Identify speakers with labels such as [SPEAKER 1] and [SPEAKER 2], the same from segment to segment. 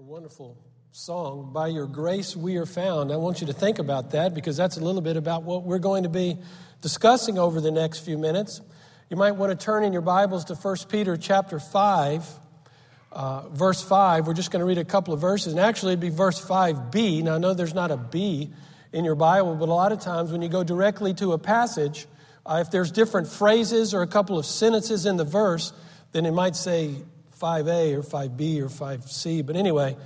[SPEAKER 1] a wonderful song. By your grace we are found. I want you to think about that because that's a little bit about what we're going to be discussing over the next few minutes. You might want to turn in your Bibles to 1 Peter chapter 5, uh, verse 5. We're just going to read a couple of verses. And actually, it'd be verse 5b. Now, I know there's not a B in your Bible, but a lot of times when you go directly to a passage, uh, if there's different phrases or a couple of sentences in the verse, then it might say 5a or 5b or 5c. But anyway,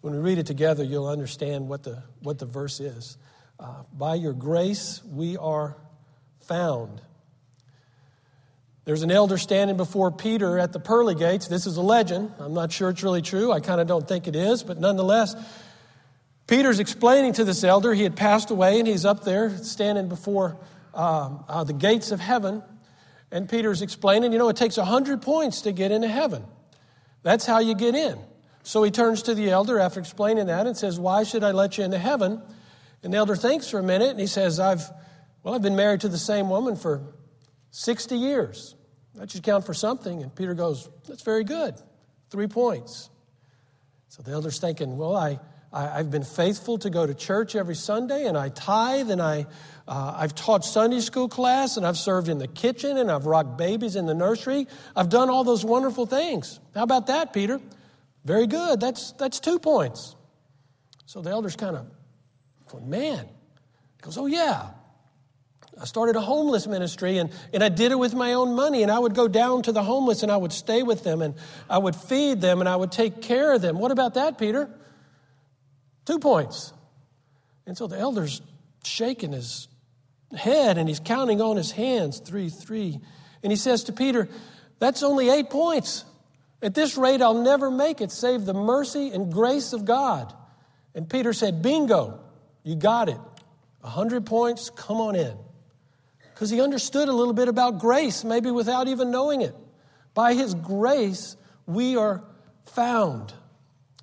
[SPEAKER 1] when we read it together, you'll understand what the, what the verse is. Uh, By your grace we are found. There's an elder standing before Peter at the pearly gates. This is a legend. I'm not sure it's really true. I kind of don't think it is, but nonetheless, Peter's explaining to this elder. He had passed away and he's up there standing before um, uh, the gates of heaven. And Peter's explaining, you know, it takes 100 points to get into heaven. That's how you get in. So he turns to the elder after explaining that and says, Why should I let you into heaven? And the elder thinks for a minute and he says, I've, well, I've been married to the same woman for 60 years. That should count for something. And Peter goes, That's very good. Three points. So the elder's thinking, Well, I, I, have been faithful to go to church every Sunday, and I tithe, and I, uh, I've taught Sunday school class, and I've served in the kitchen, and I've rocked babies in the nursery. I've done all those wonderful things. How about that, Peter? Very good. That's, that's two points. So the elder's kind of going, man. He goes, oh, yeah. I started a homeless ministry and, and I did it with my own money. And I would go down to the homeless and I would stay with them and I would feed them and I would take care of them. What about that, Peter? Two points. And so the elder's shaking his head and he's counting on his hands three, three. And he says to Peter, That's only eight points. At this rate, I'll never make it, save the mercy and grace of God. And Peter said, Bingo, you got it. A hundred points, come on in. Because he understood a little bit about grace, maybe without even knowing it. By his grace, we are found.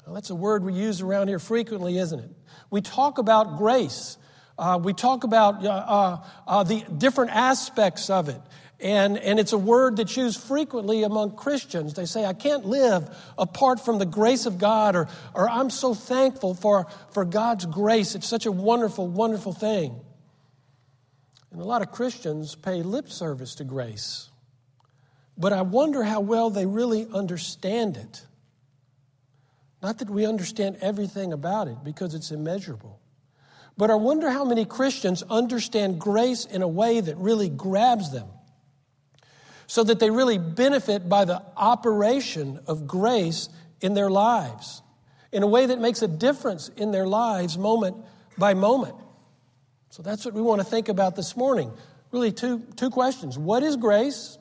[SPEAKER 1] Well, that's a word we use around here frequently, isn't it? We talk about grace. Uh, we talk about uh, uh, uh, the different aspects of it. And, and it's a word that's used frequently among Christians. They say, I can't live apart from the grace of God, or, or I'm so thankful for, for God's grace. It's such a wonderful, wonderful thing. And a lot of Christians pay lip service to grace. But I wonder how well they really understand it. Not that we understand everything about it because it's immeasurable. But I wonder how many Christians understand grace in a way that really grabs them so that they really benefit by the operation of grace in their lives in a way that makes a difference in their lives moment by moment. So that's what we want to think about this morning. Really, two, two questions What is grace?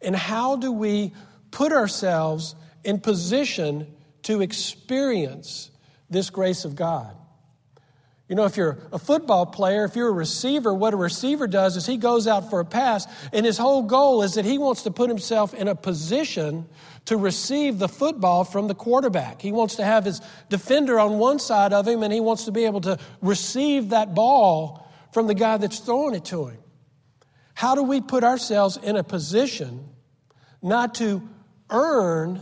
[SPEAKER 1] And how do we put ourselves in position to experience this grace of God. You know, if you're a football player, if you're a receiver, what a receiver does is he goes out for a pass, and his whole goal is that he wants to put himself in a position to receive the football from the quarterback. He wants to have his defender on one side of him, and he wants to be able to receive that ball from the guy that's throwing it to him. How do we put ourselves in a position not to earn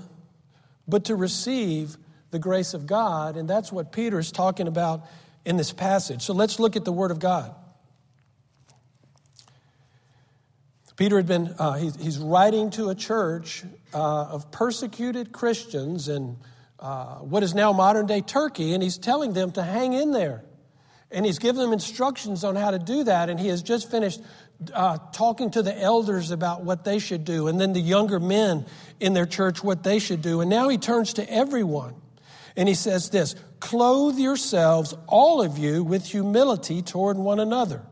[SPEAKER 1] but to receive the grace of God. And that's what Peter is talking about in this passage. So let's look at the Word of God. Peter had been, uh, he's, he's, writing to a church uh, of persecuted Christians in uh, what is now modern day Turkey, and he's telling them to hang in there. And he's given them instructions on how to do that. And he has just finished uh, talking to the elders about what they should do, and then the younger men in their church what they should do. And now he turns to everyone and he says this Clothe yourselves, all of you, with humility toward one another.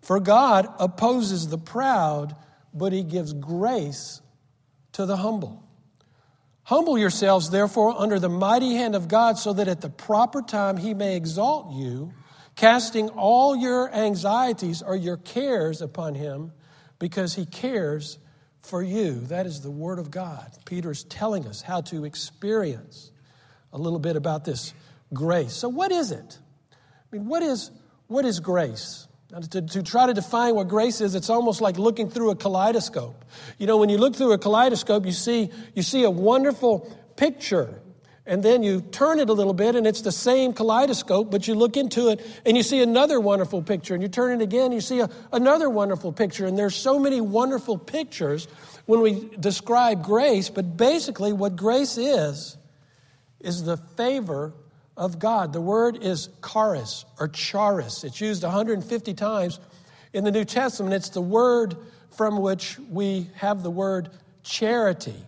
[SPEAKER 1] For God opposes the proud, but he gives grace to the humble. Humble yourselves, therefore, under the mighty hand of God, so that at the proper time he may exalt you casting all your anxieties or your cares upon him because he cares for you. That is the Word of God. Peter's telling us how to experience a little bit about this grace. So, what is it? I mean, what is, what is grace? To, to, try to define what grace is, it's almost like looking through a kaleidoscope. You know, when you look through a kaleidoscope, you see, you see a wonderful picture and then you turn it a little bit and it's the same kaleidoscope, but you look into it and you see another wonderful picture, and you turn it again, you see a, another wonderful picture, and there's so many wonderful pictures when we describe grace, but basically what grace is, is the favor of God. The word is charis or charis. It's used 150 times in the New Testament. It's the word from which we have the word charity.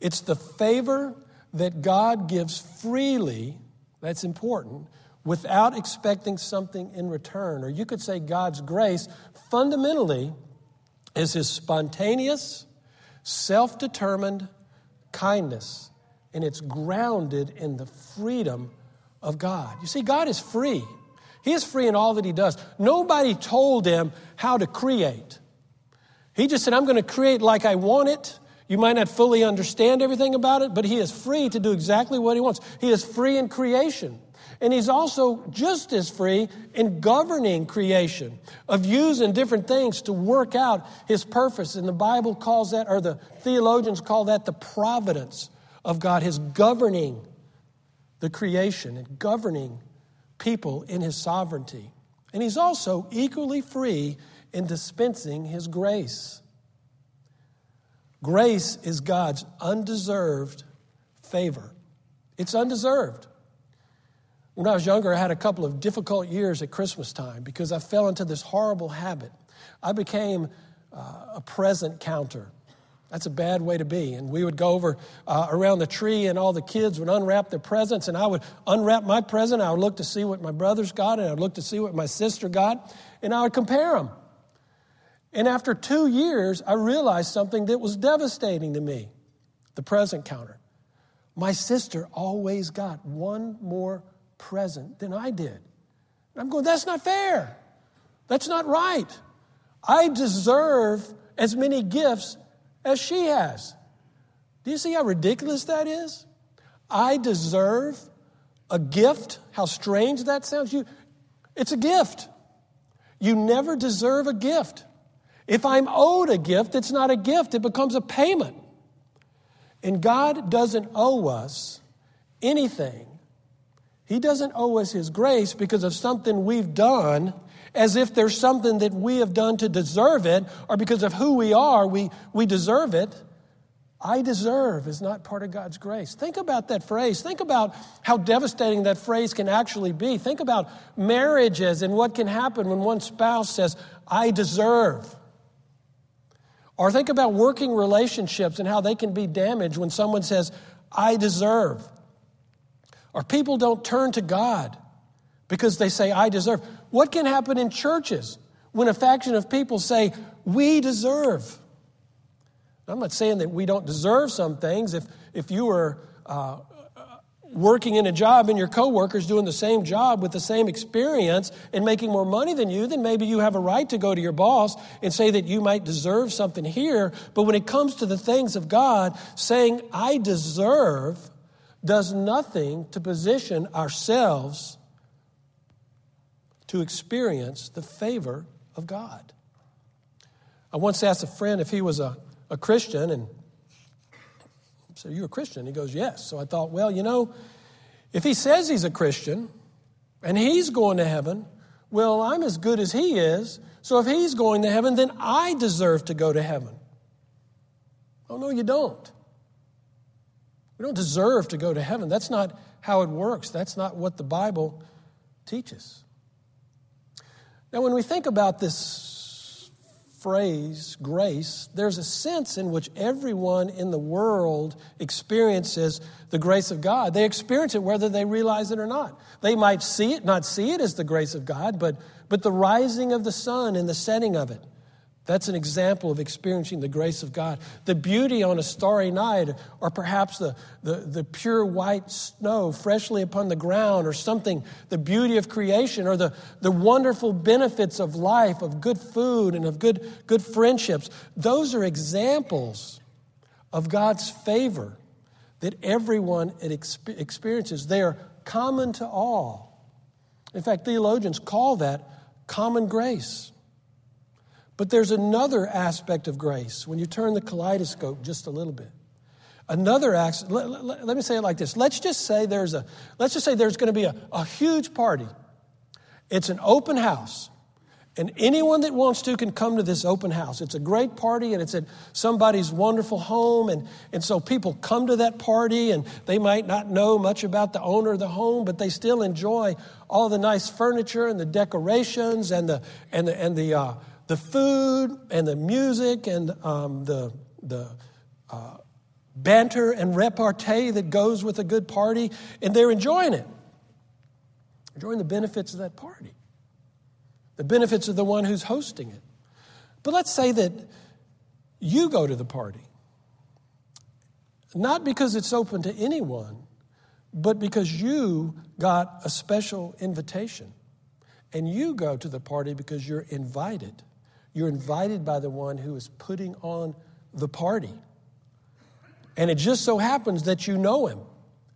[SPEAKER 1] It's the favor that God gives freely, that's important, without expecting something in return. Or you could say God's grace fundamentally is his spontaneous, self determined kindness, and it's grounded in the freedom of God. You see, God is free. He is free in all that he does. Nobody told him how to create. He just said, I'm going to create like I want it. You might not fully understand everything about it, but he is free to do exactly what he wants. He is free in creation. And he's also just as free in governing creation, of using different things to work out his purpose. And the Bible calls that, or the theologians call that the providence of God, his governing the creation and governing people in his sovereignty. And he's also equally free in dispensing his grace. Grace is God's undeserved favor. It's undeserved. When I was younger, I had a couple of difficult years at Christmas time because I fell into this horrible habit. I became uh, a present counter. That's a bad way to be. And we would go over uh, around the tree, and all the kids would unwrap their presents, and I would unwrap my present. I would look to see what my brothers got, and I would look to see what my sister got, and I would compare them. And after two years, I realized something that was devastating to me the present counter. My sister always got one more present than I did. And I'm going, that's not fair. That's not right. I deserve as many gifts as she has. Do you see how ridiculous that is? I deserve a gift. How strange that sounds. You, it's a gift. You never deserve a gift. If I'm owed a gift, it's not a gift, it becomes a payment. And God doesn't owe us anything. He doesn't owe us His grace because of something we've done, as if there's something that we have done to deserve it, or because of who we are, we, we deserve it. I deserve is not part of God's grace. Think about that phrase. Think about how devastating that phrase can actually be. Think about marriages and what can happen when one spouse says, I deserve. Or think about working relationships and how they can be damaged when someone says, I deserve. Or people don't turn to God because they say, I deserve. What can happen in churches when a faction of people say, We deserve? I'm not saying that we don't deserve some things. If, if you were uh, working in a job and your coworker's doing the same job with the same experience and making more money than you, then maybe you have a right to go to your boss and say that you might deserve something here. But when it comes to the things of God, saying, I deserve, does nothing to position ourselves to experience the favor of God. I once asked a friend if he was a, a Christian, and so you a Christian? He goes, Yes. So I thought, well, you know, if he says he's a Christian and he's going to heaven, well, I'm as good as he is. So if he's going to heaven, then I deserve to go to heaven. Oh, no, you don't. We don't deserve to go to heaven. That's not how it works. That's not what the Bible teaches. Now, when we think about this phrase, grace, there's a sense in which everyone in the world experiences the grace of God. They experience it whether they realize it or not. They might see it, not see it as the grace of God, but, but the rising of the sun and the setting of it that's an example of experiencing the grace of God. The beauty on a starry night, or perhaps the, the, the, pure white snow freshly upon the ground, or something, the beauty of creation, or the, the wonderful benefits of life, of good food and of good, good friendships. Those are examples of God's favor that everyone experiences. They are common to all. In fact, theologians call that common grace. But there's another aspect of grace when you turn the kaleidoscope just a little bit. Another act, let, let, let, me say it like this. Let's just say there's a, let's just say there's going to be a, a huge party. It's an open house. And anyone that wants to can come to this open house. It's a great party and it's at somebody's wonderful home. And, and so people come to that party and they might not know much about the owner of the home, but they still enjoy all the nice furniture and the decorations and the, and the, and the, uh, the food and the music and um, the, the uh, banter and repartee that goes with a good party. And they're enjoying it, enjoying the benefits of that party the benefits of the one who's hosting it. But let's say that you go to the party, not because it's open to anyone, but because you got a special invitation. And you go to the party because you're invited. You're invited by the one who is putting on the party. And it just so happens that you know him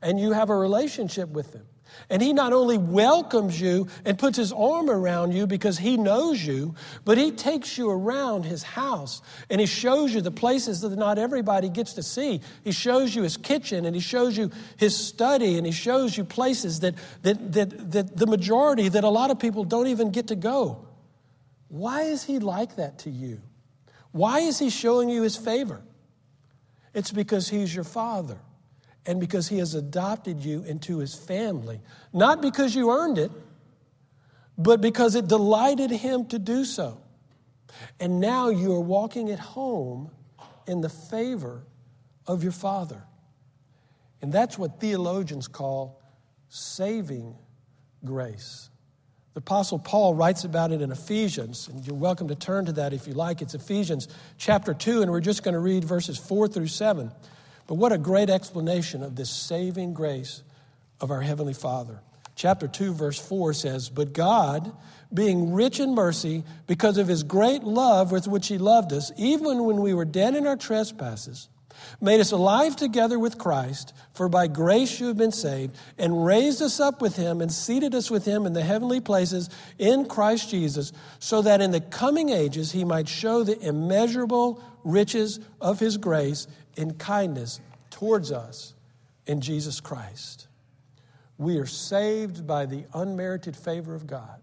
[SPEAKER 1] and you have a relationship with him. And he not only welcomes you and puts his arm around you because he knows you, but he takes you around his house and he shows you the places that not everybody gets to see. He shows you his kitchen and he shows you his study and he shows you places that, that, that, that the majority, that a lot of people don't even get to go. Why is he like that to you? Why is he showing you his favor? It's because he's your father and because He has adopted you into His family. Not because you earned it, but because it delighted Him to do so. And now you are walking at home in the favor of your Father. And that's what theologians call saving grace. The Apostle Paul writes about it in Ephesians, and you're welcome to turn to that if you like. It's Ephesians chapter 2, and we're just going to read verses 4 through 7. But what a great explanation of this saving grace of our Heavenly Father. Chapter 2, verse 4 says, But God, being rich in mercy, because of his great love with which he loved us, even when we were dead in our trespasses, made us alive together with Christ, for by grace you have been saved, and raised us up with him and seated us with him in the heavenly places in Christ Jesus, so that in the coming ages he might show the immeasurable riches of his grace in kindness towards us in Jesus Christ. We are saved by the unmerited favor of God,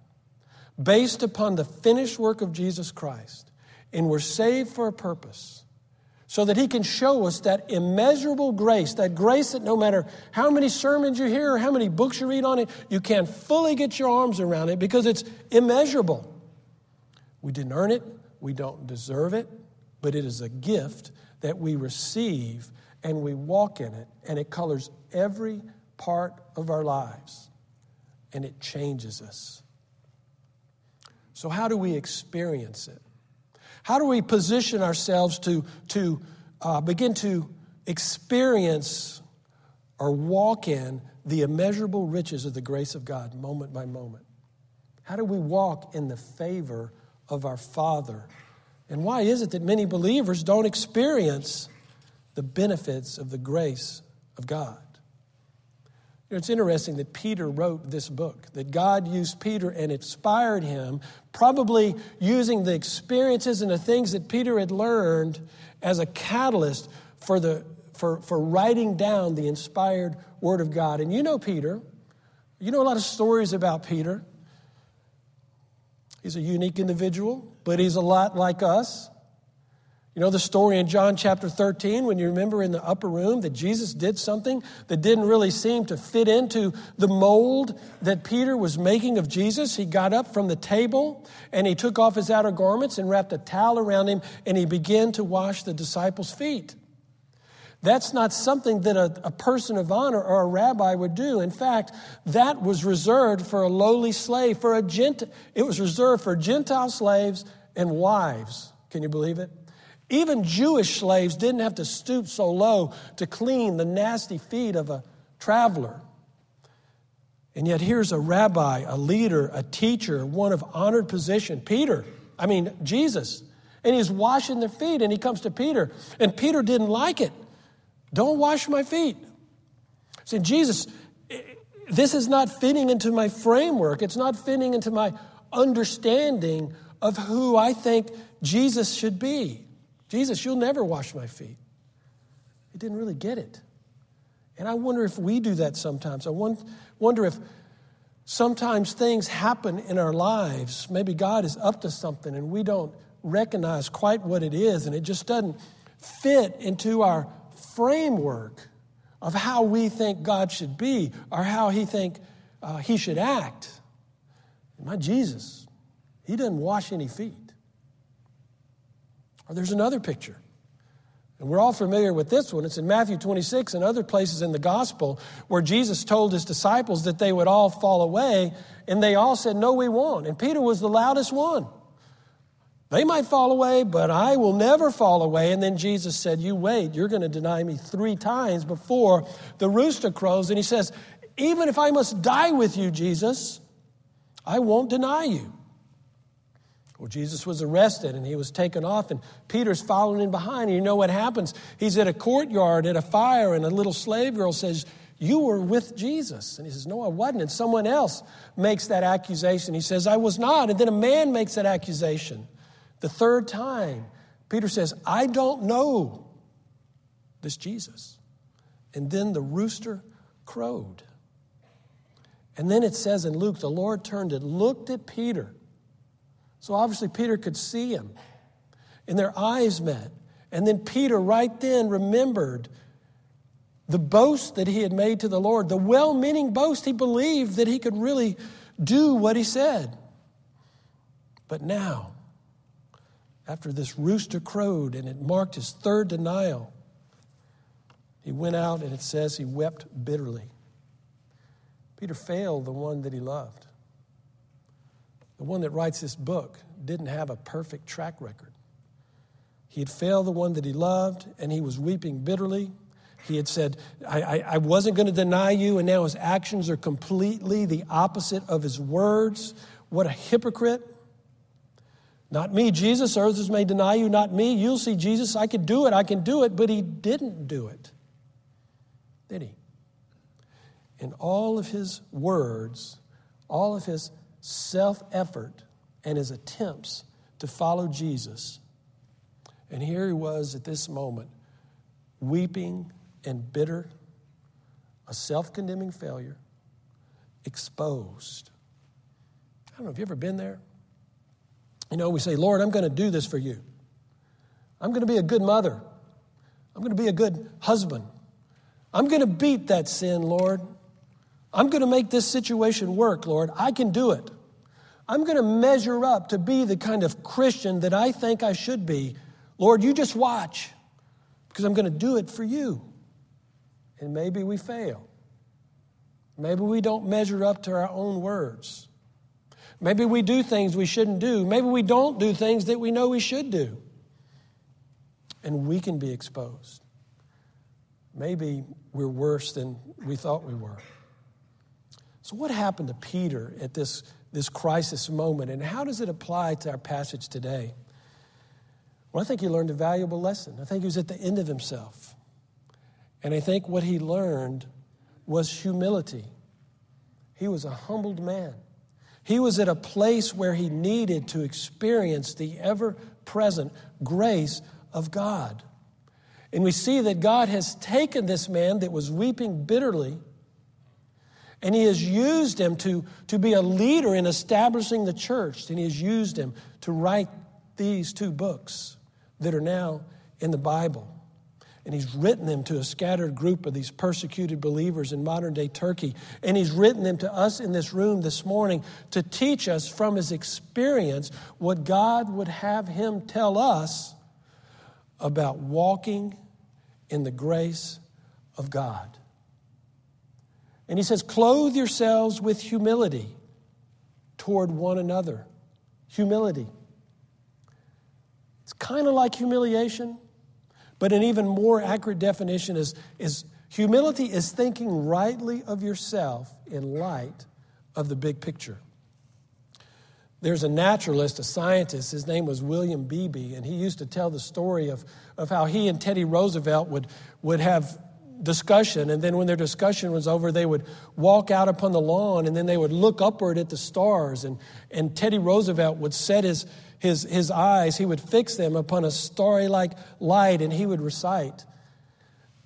[SPEAKER 1] based upon the finished work of Jesus Christ. And we're saved for a purpose so that He can show us that immeasurable grace, that grace that no matter how many sermons you hear or how many books you read on it, you can't fully get your arms around it because it's immeasurable. We didn't earn it, we don't deserve it, but it is a gift that we receive and we walk in it, and it colors every part of our lives and it changes us. So, how do we experience it? How do we position ourselves to, to uh, begin to experience or walk in the immeasurable riches of the grace of God moment by moment? How do we walk in the favor of our Father and why is it that many believers don't experience the benefits of the grace of God? You know, it's interesting that Peter wrote this book, that God used Peter and inspired him, probably using the experiences and the things that Peter had learned as a catalyst for, the, for, for writing down the inspired Word of God. And you know Peter, you know a lot of stories about Peter. He's a unique individual, but he's a lot like us. You know the story in John chapter 13 when you remember in the upper room that Jesus did something that didn't really seem to fit into the mold that Peter was making of Jesus? He got up from the table and he took off his outer garments and wrapped a towel around him and he began to wash the disciples' feet. That's not something that a, a, person of honor or a rabbi would do. In fact, that was reserved for a lowly slave, for a gent. It was reserved for Gentile slaves and wives. Can you believe it? Even Jewish slaves didn't have to stoop so low to clean the nasty feet of a traveler. And yet, here's a rabbi, a leader, a teacher, one of honored position, Peter, I mean, Jesus. And he's washing their feet, and he comes to Peter, and Peter didn't like it. Don't wash my feet. See, Jesus, this is not fitting into my framework. It's not fitting into my understanding of who I think Jesus should be. Jesus, you'll never wash my feet. he didn't really get it. And I wonder if we do that sometimes. I wonder if sometimes things happen in our lives. Maybe God is up to something and we don't recognize quite what it is, and it just doesn't fit into our framework of how we think God should be or how He think uh, He should act. My Jesus, He doesn't wash any feet. Or there's another picture. And we're all familiar with this one. It's in Matthew 26 and other places in the gospel where Jesus told his disciples that they would all fall away, and they all said, No, we won't. And Peter was the loudest one. They might fall away, but I will never fall away. And then Jesus said, You wait, you're going to deny me three times before the rooster crows. And he says, Even if I must die with you, Jesus, I won't deny you. Well, Jesus was arrested and he was taken off, and Peter's following in behind. And you know what happens? He's at a courtyard at a fire, and a little slave girl says, You were with Jesus. And he says, No, I wasn't. And someone else makes that accusation. He says, I was not. And then a man makes that accusation. The third time, Peter says, I don't know this Jesus. And then the rooster crowed. And then it says in Luke, the Lord turned and looked at Peter. So obviously, Peter could see him. And their eyes met. And then Peter, right then, remembered the boast that he had made to the Lord, the well meaning boast he believed that he could really do what he said. But now, after this rooster crowed and it marked his third denial, he went out and it says he wept bitterly. Peter failed the one that he loved. The one that writes this book didn't have a perfect track record. He had failed the one that he loved, and he was weeping bitterly. He had said, I, I, I wasn't going to deny you, and now his actions are completely the opposite of his words. What a hypocrite. Not me, Jesus. Others may deny you, not me. You'll see Jesus. I could do it. I can do it. But he didn't do it. Did he? In all of his words, all of his self effort, and his attempts to follow Jesus. And here he was at this moment, weeping and bitter, a self condemning failure, exposed. I don't know, have you ever been there? You know, we say, Lord, I'm going to do this for you. I'm going to be a good mother. I'm going to be a good husband. I'm going to beat that sin, Lord. I'm going to make this situation work, Lord. I can do it. I'm going to measure up to be the kind of Christian that I think I should be. Lord, you just watch because I'm going to do it for you. And maybe we fail. Maybe we don't measure up to our own words. Maybe we do things we shouldn't do. Maybe we don't do things that we know we should do. And we can be exposed. Maybe we're worse than we thought we were. So, what happened to Peter at this, this crisis moment, and how does it apply to our passage today? Well, I think he learned a valuable lesson. I think he was at the end of himself. And I think what he learned was humility. He was a humbled man. He was at a place where he needed to experience the ever present grace of God. And we see that God has taken this man that was weeping bitterly and he has used him to, to be a leader in establishing the church. And he has used him to write these two books that are now in the Bible and he's written them to a scattered group of these persecuted believers in modern day Turkey. And he's written them to us in this room this morning to teach us from his experience what God would have him tell us about walking in the grace of God. And he says, Clothe yourselves with humility toward one another. Humility. It's kind of like humiliation but an even more accurate definition is, is humility is thinking rightly of yourself in light of the big picture. There's a naturalist, a scientist, his name was William Beebe, and he used to tell the story of, of how he and Teddy Roosevelt would, would have discussion, and then when their discussion was over, they would walk out upon the lawn and then they would look upward at the stars, and, and Teddy Roosevelt would set his, his, his eyes, he would fix them upon a starry like light and he would recite,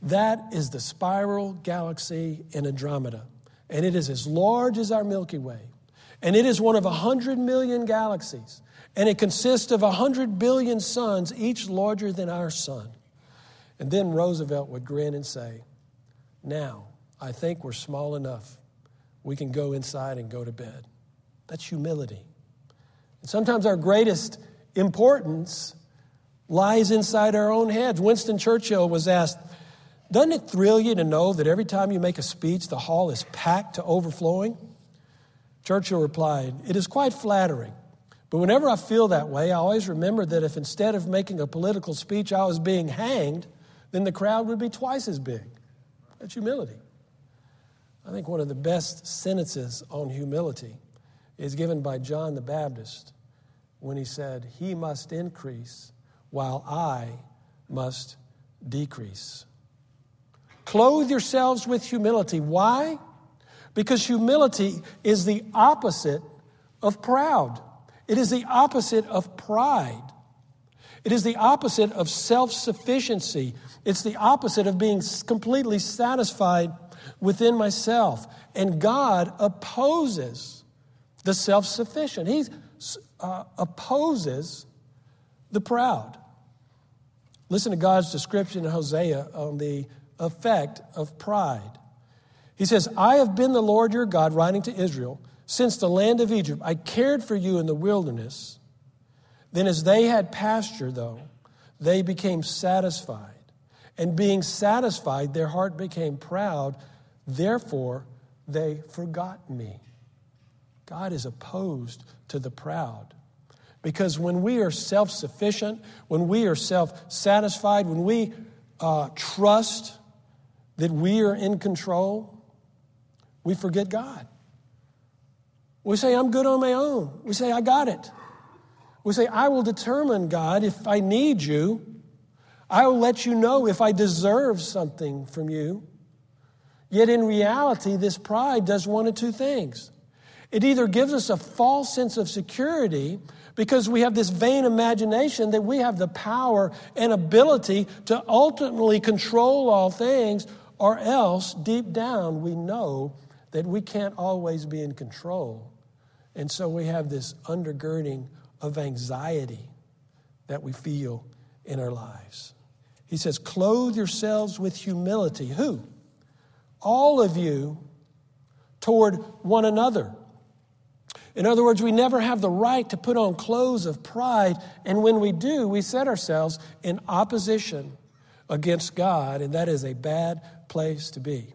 [SPEAKER 1] That is the spiral galaxy in Andromeda. And it is as large as our Milky Way. And it is one of a hundred million galaxies. And it consists of a hundred billion suns, each larger than our sun. And then Roosevelt would grin and say, Now, I think we're small enough. We can go inside and go to bed. That's humility. And sometimes our greatest importance lies inside our own heads. Winston Churchill was asked, Doesn't it thrill you to know that every time you make a speech, the hall is packed to overflowing? Churchill replied, It is quite flattering. But whenever I feel that way, I always remember that if instead of making a political speech, I was being hanged, then the crowd would be twice as big. That's humility. I think one of the best sentences on humility is given by John the Baptist when he said, He must increase while I must decrease. Clothe yourselves with humility. Why? Because humility is the opposite of proud. It is the opposite of pride. It is the opposite of self sufficiency. It's the opposite of being completely satisfied within myself. And God opposes the self sufficient, He uh, opposes the proud. Listen to God's description in Hosea on the effect of pride. He says, I have been the Lord your God, writing to Israel, since the land of Egypt. I cared for you in the wilderness. Then, as they had pasture, though, they became satisfied. And being satisfied, their heart became proud. Therefore, they forgot me. God is opposed to the proud. Because when we are self sufficient, when we are self satisfied, when we uh, trust that we are in control, we forget God. We say, I'm good on my own. We say, I got it. We say, I will determine, God, if I need you. I will let you know if I deserve something from you. Yet in reality, this pride does one of two things. It either gives us a false sense of security because we have this vain imagination that we have the power and ability to ultimately control all things, or else deep down we know that we can't always be in control. And so we have this undergirding of anxiety that we feel in our lives. He says, Clothe yourselves with humility. Who? All of you toward one another. In other words, we never have the right to put on clothes of pride, and when we do, we set ourselves in opposition against God, and that is a bad place to be.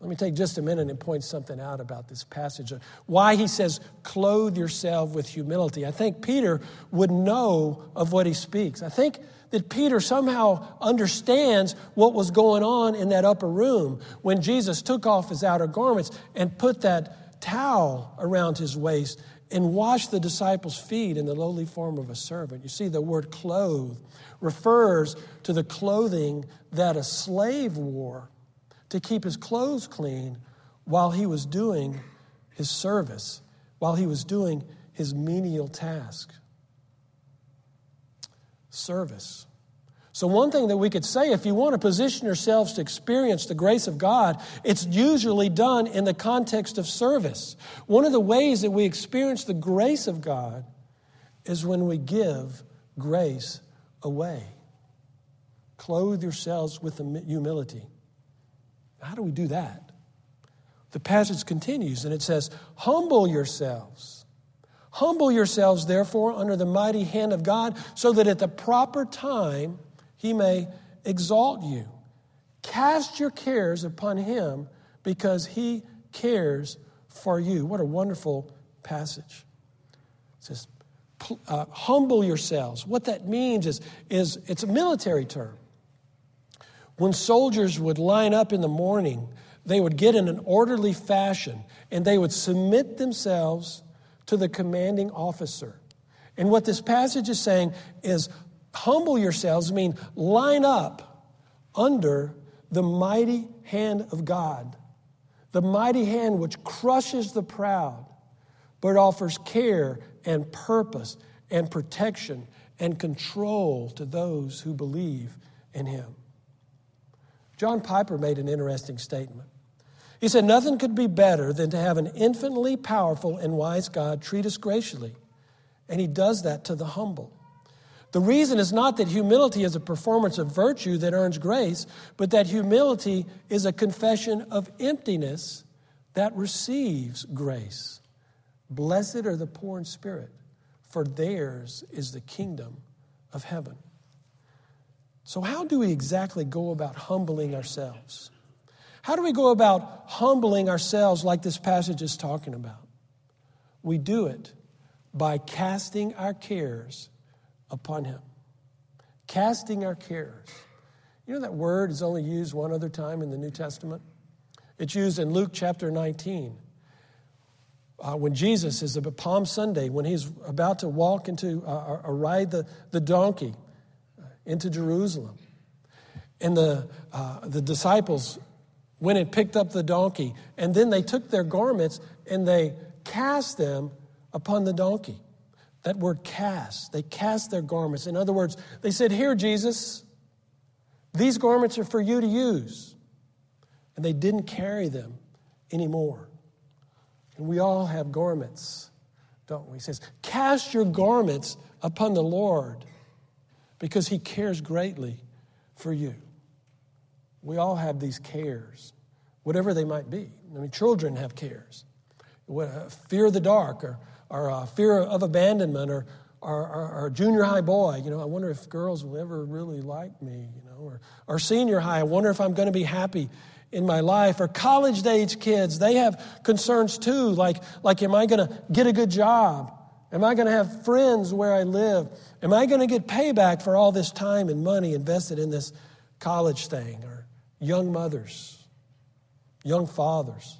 [SPEAKER 1] Let me take just a minute and point something out about this passage. Uh, why he says, clothe yourself with humility. I think Peter would know of what he speaks. I think that Peter somehow understands what was going on in that upper room when Jesus took off his outer garments and put that towel around his waist and washed the disciples' feet in the lowly form of a servant. You see, the word clothe refers to the clothing that a slave wore to keep his clothes clean while he was doing his service, while he was doing his menial task. Service. So, one thing that we could say, if you want to position yourselves to experience the grace of God, it's usually done in the context of service. One of the ways that we experience the grace of God is when we give grace away. Clothe yourselves with humility. How do we do that? The passage continues and it says, Humble yourselves. Humble yourselves, therefore, under the mighty hand of God, so that at the proper time he may exalt you. Cast your cares upon him because he cares for you. What a wonderful passage. It says, uh, humble yourselves. What that means is, is it's a military term. When soldiers would line up in the morning, they would get in an orderly fashion and they would submit themselves to the commanding officer. And what this passage is saying is humble yourselves, I mean, line up under the mighty hand of God, the mighty hand which crushes the proud, but offers care and purpose and protection and control to those who believe in Him. John Piper made an interesting statement. He said, Nothing could be better than to have an infinitely powerful and wise God treat us graciously. And he does that to the humble. The reason is not that humility is a performance of virtue that earns grace, but that humility is a confession of emptiness that receives grace. Blessed are the poor in spirit, for theirs is the kingdom of heaven. So, how do we exactly go about humbling ourselves? How do we go about humbling ourselves like this passage is talking about? We do it by casting our cares upon Him. Casting our cares. You know that word is only used one other time in the New Testament? It's used in Luke chapter 19. Uh, when Jesus is a Palm Sunday, when he's about to walk into uh, or ride the, the donkey uh, into Jerusalem. And the, uh, the disciples went and picked up the donkey, and then they took their garments and they cast them upon the donkey. That word cast, they cast their garments. In other words, they said, Here, Jesus, these garments are for you to use. And they didn't carry them anymore. And we all have garments, don't we? He says, Cast your garments upon the Lord because he cares greatly for you. We all have these cares, whatever they might be. I mean, children have cares. Uh, fear of the dark, or, or uh, fear of abandonment, or, or, or, or, junior high boy. You know, I wonder if girls will ever really like me, you know, or, or senior high. I wonder if I'm going to be happy in my life or college age kids they have concerns too like like am i going to get a good job am i going to have friends where i live? Am i going to get payback for all this time and money invested in this college thing or young mothers young fathers?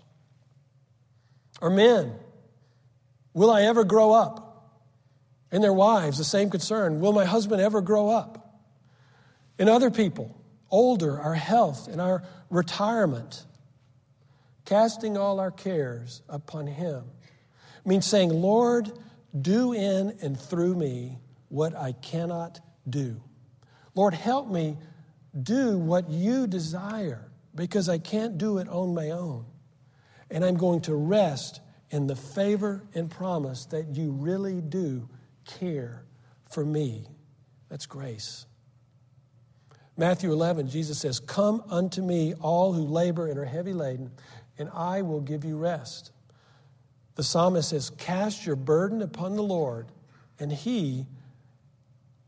[SPEAKER 1] Or men? Will i ever grow up? And their wives the same concern. Will my husband ever grow up? And other people older our health and our retirement, casting all our cares upon Him. Means saying, Lord, do in and through me what I cannot do. Lord, help me do what you desire because I can't do it on my own. And I'm going to rest in the favor and promise that you really do care for me. That's grace. Matthew 11, Jesus says, Come unto me, all who labor and are heavy laden, and I will give you rest. The psalmist says, Cast your burden upon the Lord, and he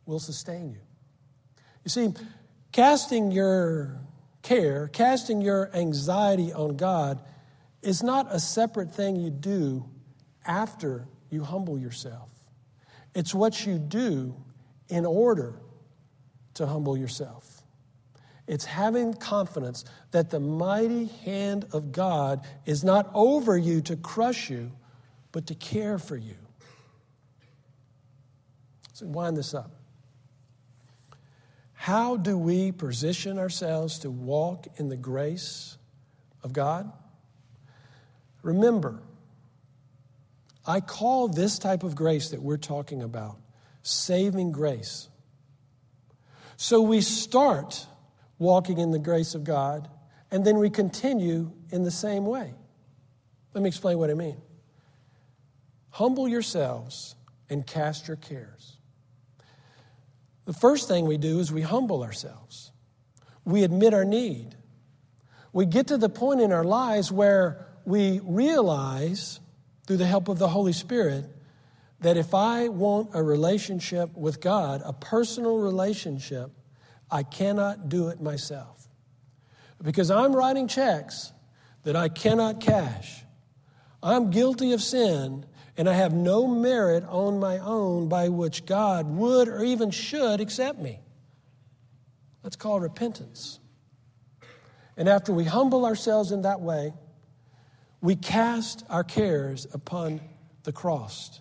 [SPEAKER 1] will sustain you. You see, casting your care, casting your anxiety on God is not a separate thing you do after you humble yourself. It's what you do in order to humble yourself. It's having confidence that the mighty hand of God is not over you to crush you, but to care for you. So, wind this up. How do we position ourselves to walk in the grace of God? Remember, I call this type of grace that we're talking about saving grace. So we start walking in the grace of God, and then we continue in the same way. Let me explain what I mean. Humble yourselves and cast your cares. The first thing we do is we humble ourselves. We admit our need. We get to the point in our lives where we realize, through the help of the Holy Spirit, that if I want a relationship with God, a personal relationship, I cannot do it myself. Because I'm writing checks that I cannot cash. I'm guilty of sin, and I have no merit on my own by which God would or even should accept me. That's called repentance. And after we humble ourselves in that way, we cast our cares upon the cross.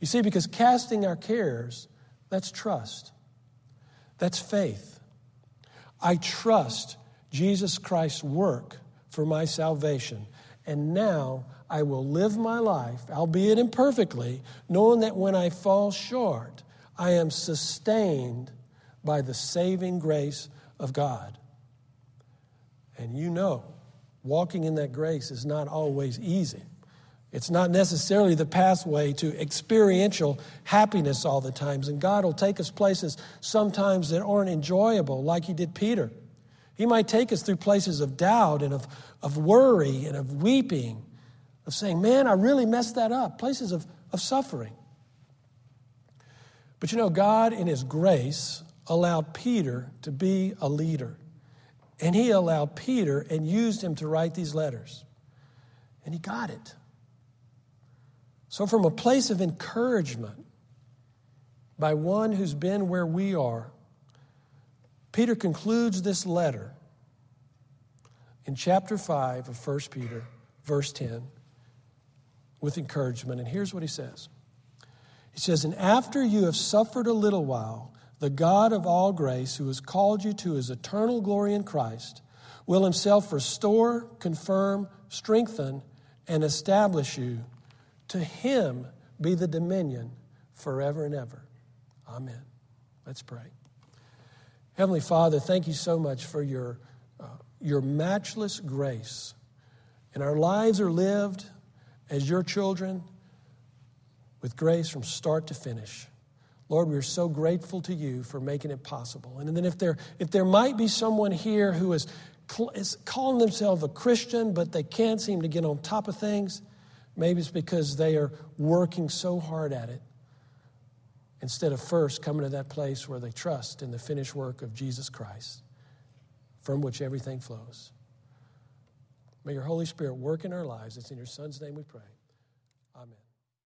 [SPEAKER 1] You see, because casting our cares, that's trust. That's faith. I trust Jesus Christ's work for my salvation. And now I will live my life, albeit imperfectly, knowing that when I fall short, I am sustained by the saving grace of God. And you know, walking in that grace is not always easy. It's not necessarily the pathway to experiential happiness all the times. And God will take us places sometimes that aren't enjoyable, like He did Peter. He might take us through places of doubt and of, of worry and of weeping, of saying, Man, I really messed that up, places of, of suffering. But you know, God, in His grace, allowed Peter to be a leader. And He allowed Peter and used him to write these letters. And he got it. So, from a place of encouragement by one who's been where we are, Peter concludes this letter in chapter 5 of 1 Peter, verse 10, with encouragement. And here's what he says He says, And after you have suffered a little while, the God of all grace, who has called you to his eternal glory in Christ, will himself restore, confirm, strengthen, and establish you. To him be the dominion forever and ever. Amen. Let's pray. Heavenly Father, thank you so much for your, uh, your matchless grace. And our lives are lived as your children with grace from start to finish. Lord, we're so grateful to you for making it possible. And then if there, if there might be someone here who is, is calling themselves a Christian, but they can't seem to get on top of things, Maybe it's because they are working so hard at it instead of first coming to that place where they trust in the finished work of Jesus Christ, from which everything flows. May your Holy Spirit work in our lives. It's in your Son's name we pray.